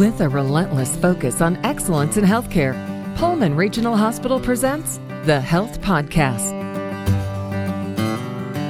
With a relentless focus on excellence in healthcare, Pullman Regional Hospital presents the Health Podcast.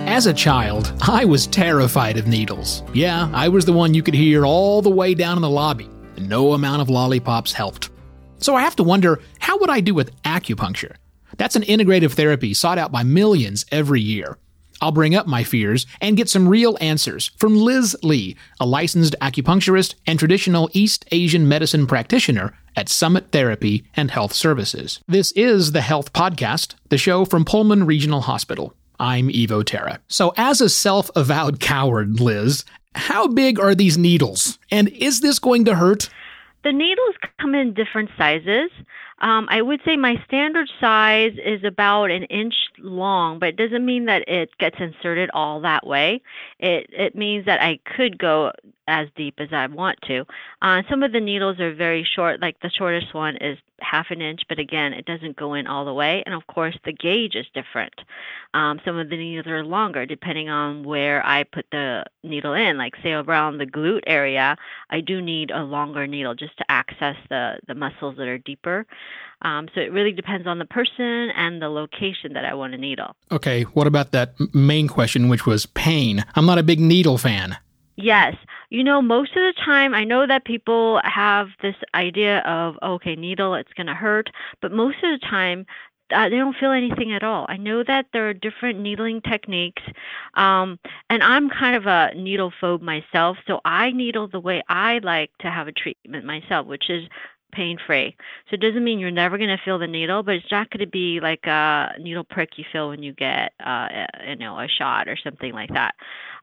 As a child, I was terrified of needles. Yeah, I was the one you could hear all the way down in the lobby, and no amount of lollipops helped. So I have to wonder how would I do with acupuncture? That's an integrative therapy sought out by millions every year. I'll bring up my fears and get some real answers from Liz Lee, a licensed acupuncturist and traditional East Asian medicine practitioner at Summit Therapy and Health Services. This is the Health Podcast, the show from Pullman Regional Hospital. I'm Evo Terra. So, as a self avowed coward, Liz, how big are these needles? And is this going to hurt? The needles come in different sizes. Um, I would say my standard size is about an inch long, but it doesn't mean that it gets inserted all that way. It it means that I could go as deep as I want to. Uh, some of the needles are very short, like the shortest one is half an inch, but again, it doesn't go in all the way. And of course, the gauge is different. Um, some of the needles are longer depending on where I put the needle in. Like, say, around the glute area, I do need a longer needle just to access the, the muscles that are deeper. Um, so it really depends on the person and the location that I want to needle. Okay, what about that main question, which was pain? I'm not a big needle fan. Yes. You know, most of the time, I know that people have this idea of, okay, needle, it's going to hurt. But most of the time, uh, they don't feel anything at all. I know that there are different needling techniques, um, and I'm kind of a needle phobe myself, so I needle the way I like to have a treatment myself, which is pain free. So it doesn't mean you're never going to feel the needle, but it's not going to be like a needle prick you feel when you get, uh, you know, a shot or something like that.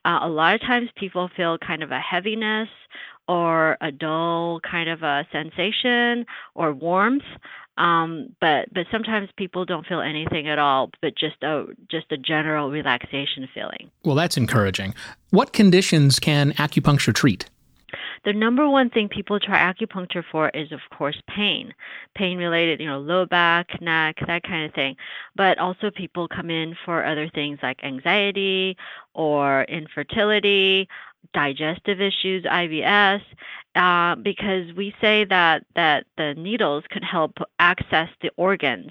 Uh, a lot of times people feel kind of a heaviness or a dull kind of a sensation or warmth. Um, but but sometimes people don't feel anything at all, but just a just a general relaxation feeling. Well, that's encouraging. What conditions can acupuncture treat? The number one thing people try acupuncture for is, of course, pain. Pain related, you know, low back, neck, that kind of thing. But also, people come in for other things like anxiety or infertility, digestive issues, IBS, uh, because we say that that the needles can help access the organs.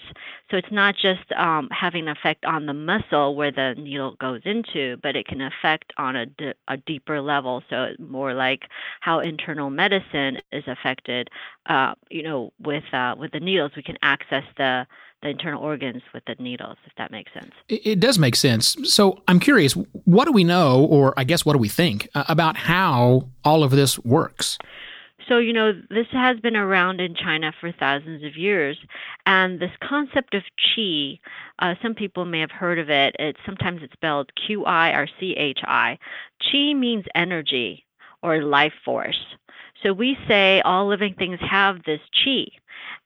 So it's not just um, having an effect on the muscle where the needle goes into, but it can affect on a, a deeper level. So more like how internal medicine is affected. Uh, you know, with uh, with the needles, we can access the the internal organs with the needles, if that makes sense. It, it does make sense. So I'm curious, what do we know, or I guess what do we think, uh, about how all of this works? So, you know, this has been around in China for thousands of years. And this concept of qi, uh, some people may have heard of it. It's sometimes it's spelled Q I or C H I. Qi means energy or life force. So we say all living things have this qi.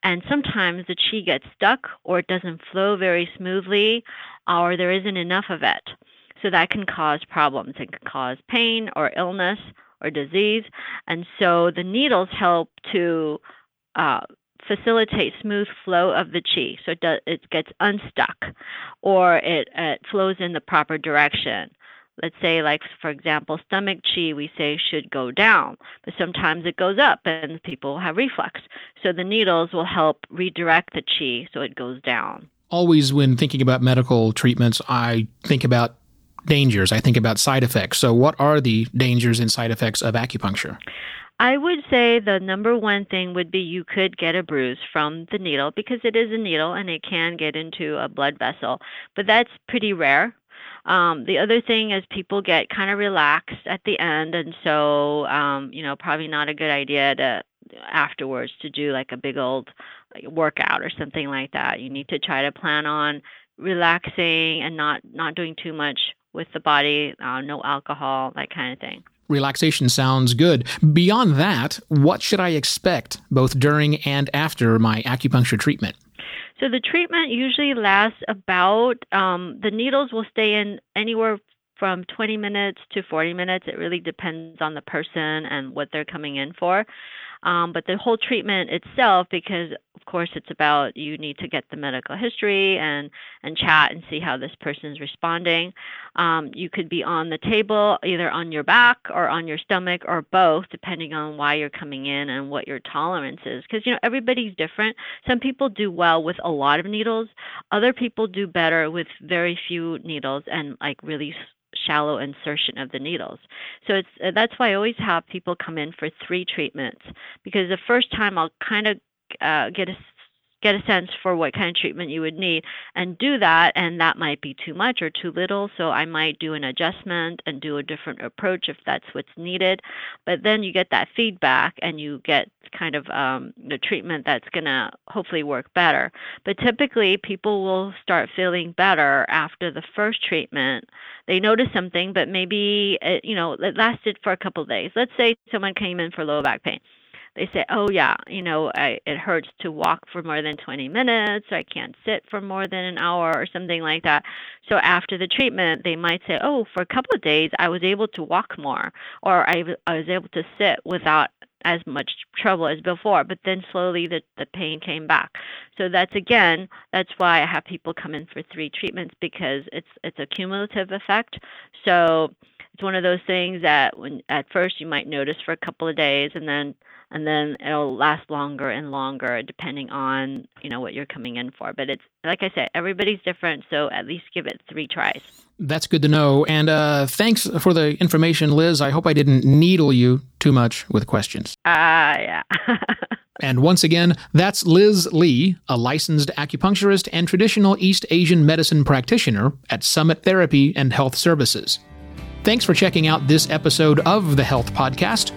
And sometimes the qi gets stuck or it doesn't flow very smoothly or there isn't enough of it. So that can cause problems. It can cause pain or illness or disease. And so the needles help to uh, facilitate smooth flow of the qi. So it, does, it gets unstuck or it, it flows in the proper direction let's say like for example stomach chi we say should go down but sometimes it goes up and people have reflux. So the needles will help redirect the chi so it goes down. Always when thinking about medical treatments i think about dangers. I think about side effects. So what are the dangers and side effects of acupuncture? I would say the number one thing would be you could get a bruise from the needle because it is a needle and it can get into a blood vessel, but that's pretty rare. Um, the other thing is people get kind of relaxed at the end, and so um, you know probably not a good idea to afterwards to do like a big old workout or something like that. You need to try to plan on relaxing and not not doing too much with the body, uh, no alcohol, that kind of thing. Relaxation sounds good. Beyond that, what should I expect both during and after my acupuncture treatment? So the treatment usually lasts about, um, the needles will stay in anywhere from 20 minutes to 40 minutes. It really depends on the person and what they're coming in for. Um, but the whole treatment itself, because of course it's about you need to get the medical history and and chat and see how this person's responding. Um, you could be on the table, either on your back or on your stomach or both, depending on why you're coming in and what your tolerance is. Because you know everybody's different. Some people do well with a lot of needles. Other people do better with very few needles and like really shallow insertion of the needles. So it's uh, that's why I always have people come in for three treatments because the first time I'll kind of uh, get a get a sense for what kind of treatment you would need and do that and that might be too much or too little so i might do an adjustment and do a different approach if that's what's needed but then you get that feedback and you get kind of um, the treatment that's going to hopefully work better. But typically people will start feeling better after the first treatment. They notice something but maybe it, you know it lasted for a couple of days. Let's say someone came in for low back pain. They say, oh, yeah, you know, I, it hurts to walk for more than 20 minutes, or I can't sit for more than an hour, or something like that. So after the treatment, they might say, oh, for a couple of days, I was able to walk more, or I, I was able to sit without as much trouble as before but then slowly the, the pain came back. So that's again that's why i have people come in for three treatments because it's it's a cumulative effect. So it's one of those things that when at first you might notice for a couple of days and then and then it'll last longer and longer depending on you know what you're coming in for. But it's like i said everybody's different so at least give it three tries. That's good to know. And uh, thanks for the information liz. I hope i didn't needle you too much with questions. Ah uh, yeah. And once again, that's Liz Lee, a licensed acupuncturist and traditional East Asian medicine practitioner at Summit Therapy and Health Services. Thanks for checking out this episode of the Health Podcast.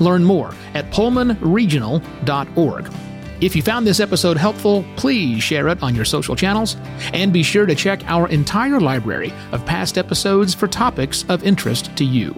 Learn more at pullmanregional.org. If you found this episode helpful, please share it on your social channels and be sure to check our entire library of past episodes for topics of interest to you.